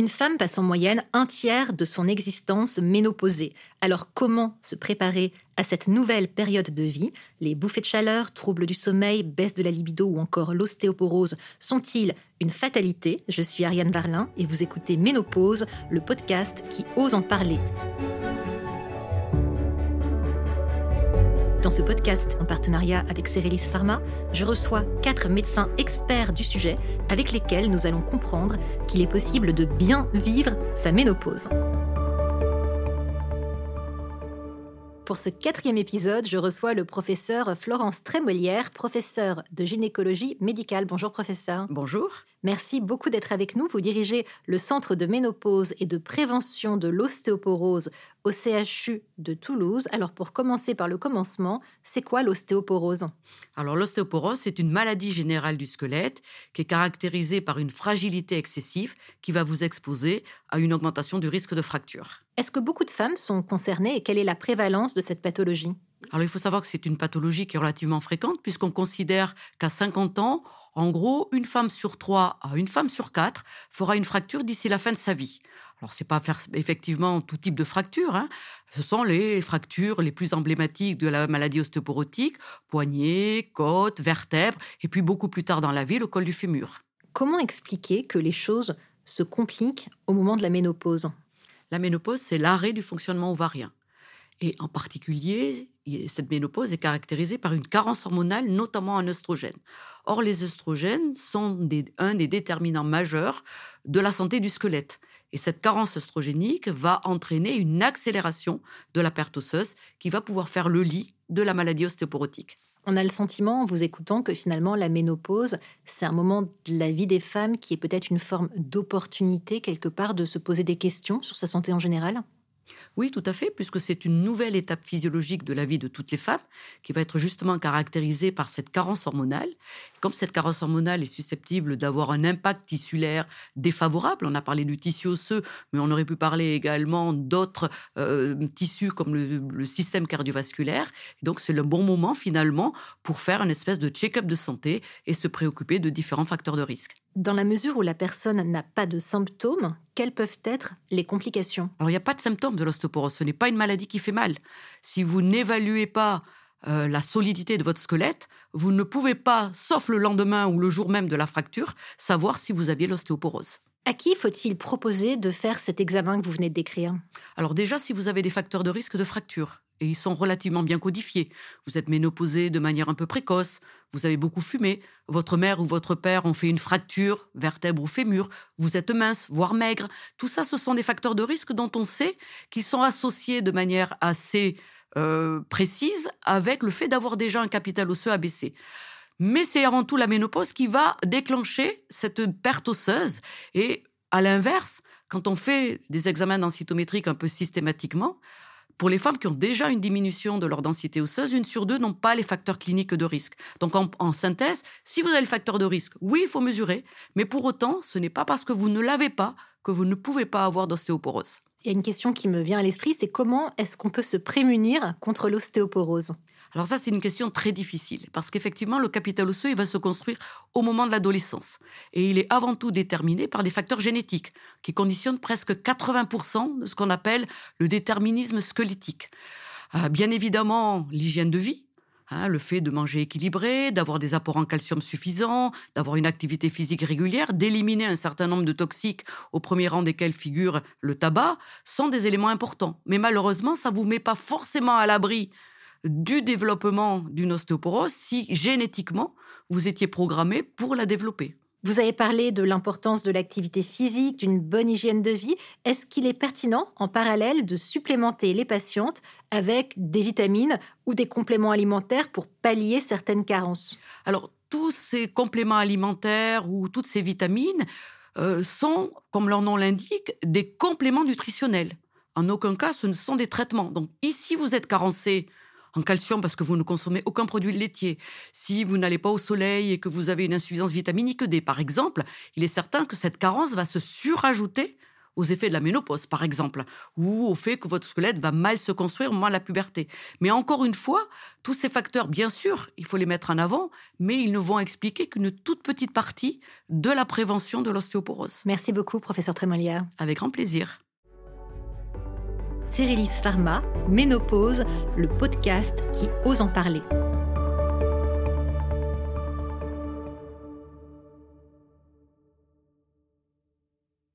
Une femme passe en moyenne un tiers de son existence ménopausée. Alors comment se préparer à cette nouvelle période de vie? Les bouffées de chaleur, troubles du sommeil, baisse de la libido ou encore l'ostéoporose sont-ils une fatalité? Je suis Ariane Barlin et vous écoutez Ménopause, le podcast qui ose en parler. Dans ce podcast, en partenariat avec Cerelis Pharma, je reçois quatre médecins experts du sujet avec lesquels nous allons comprendre qu'il est possible de bien vivre sa ménopause. Pour ce quatrième épisode, je reçois le professeur Florence Trémolière, professeur de gynécologie médicale. Bonjour professeur. Bonjour. Merci beaucoup d'être avec nous. Vous dirigez le Centre de ménopause et de prévention de l'ostéoporose au CHU de Toulouse. Alors pour commencer par le commencement, c'est quoi l'ostéoporose? Alors l'ostéoporose, c'est une maladie générale du squelette qui est caractérisée par une fragilité excessive qui va vous exposer à une augmentation du risque de fracture. Est-ce que beaucoup de femmes sont concernées et quelle est la prévalence de cette pathologie? Alors il faut savoir que c'est une pathologie qui est relativement fréquente puisqu'on considère qu'à 50 ans, en gros, une femme sur trois à une femme sur quatre fera une fracture d'ici la fin de sa vie. Alors c'est pas effectivement tout type de fracture, hein. ce sont les fractures les plus emblématiques de la maladie ostéoporotique, poignet, côte, vertèbres, et puis beaucoup plus tard dans la vie, le col du fémur. Comment expliquer que les choses se compliquent au moment de la ménopause? La ménopause, c'est l'arrêt du fonctionnement ovarien. Et en particulier, cette ménopause est caractérisée par une carence hormonale, notamment en oestrogènes. Or, les oestrogènes sont un des déterminants majeurs de la santé du squelette. Et cette carence oestrogénique va entraîner une accélération de la perte osseuse qui va pouvoir faire le lit de la maladie ostéoporotique. On a le sentiment, en vous écoutant, que finalement la ménopause, c'est un moment de la vie des femmes qui est peut-être une forme d'opportunité quelque part de se poser des questions sur sa santé en général? Oui, tout à fait, puisque c'est une nouvelle étape physiologique de la vie de toutes les femmes qui va être justement caractérisée par cette carence hormonale. Comme cette carence hormonale est susceptible d'avoir un impact tissulaire défavorable, on a parlé du tissu osseux, mais on aurait pu parler également d'autres euh, tissus comme le, système cardiovasculaire. Donc c'est le bon moment finalement pour faire une espèce de check-up de santé et se préoccuper de différents facteurs de risque. Dans la mesure où la personne n'a pas de symptômes, quelles peuvent être les complications? Alors, il n'y a pas de symptômes de l'ostéoporose. Ce n'est pas une maladie qui fait mal. Si vous n'évaluez pas euh, la solidité de votre squelette, vous ne pouvez pas, sauf le lendemain ou le jour même de la fracture, savoir si vous aviez l'ostéoporose. À qui faut-il proposer de faire cet examen que vous venez de décrire? Alors déjà, si vous avez des facteurs de risque de fracture, et ils sont relativement bien codifiés. Vous êtes ménopausé de manière un peu précoce, vous avez beaucoup fumé, votre mère ou votre père ont fait une fracture, vertèbre ou fémur, vous êtes mince, voire maigre. Tout ça, ce sont des facteurs de risque dont on sait qu'ils sont associés de manière assez euh, précise avec le fait d'avoir déjà un capital osseux abaissé. Mais c'est avant tout la ménopause qui va déclencher cette perte osseuse. Et à l'inverse, quand on fait des examens densitométriques un peu systématiquement, pour les femmes qui ont déjà une diminution de leur densité osseuse, une sur deux n'ont pas les facteurs cliniques de risque. Donc en, synthèse, si vous avez le facteur de risque, oui, il faut mesurer, mais pour autant, ce n'est pas parce que vous ne l'avez pas que vous ne pouvez pas avoir d'ostéoporose. Il y a une question qui me vient à l'esprit, c'est comment est-ce qu'on peut se prémunir contre l'ostéoporose? Alors ça, c'est une question très difficile, parce qu'effectivement, le capital osseux, il va se construire au moment de l'adolescence. Et il est avant tout déterminé par des facteurs génétiques, qui conditionnent presque 80% de ce qu'on appelle le déterminisme squelettique. Euh, bien évidemment, l'hygiène de vie, hein, le fait de manger équilibré, d'avoir des apports en calcium suffisants, d'avoir une activité physique régulière, d'éliminer un certain nombre de toxiques, au premier rang desquels figure le tabac, sont des éléments importants. Mais malheureusement, ça vous met pas forcément à l'abri du développement d'une ostéoporose si génétiquement vous étiez programmé pour la développer. Vous avez parlé de l'importance de l'activité physique, d'une bonne hygiène de vie. Est-ce qu'il est pertinent, en parallèle, de supplémenter les patientes avec des vitamines ou des compléments alimentaires pour pallier certaines carences? Alors, tous ces compléments alimentaires ou toutes ces vitamines euh, sont, comme leur nom l'indique, des compléments nutritionnels. En aucun cas, ce ne sont des traitements. Donc, ici, vous êtes carencé en calcium parce que vous ne consommez aucun produit laitier, si vous n'allez pas au soleil et que vous avez une insuffisance vitaminique D, par exemple, il est certain que cette carence va se surajouter aux effets de la ménopause, par exemple, ou au fait que votre squelette va mal se construire au moment de la puberté. Mais encore une fois, tous ces facteurs, bien sûr, il faut les mettre en avant, mais ils ne vont expliquer qu'une toute petite partie de la prévention de l'ostéoporose. Merci beaucoup, professeur Trémolière. Avec grand plaisir. Cérélis Pharma, Ménopause, le podcast qui ose en parler.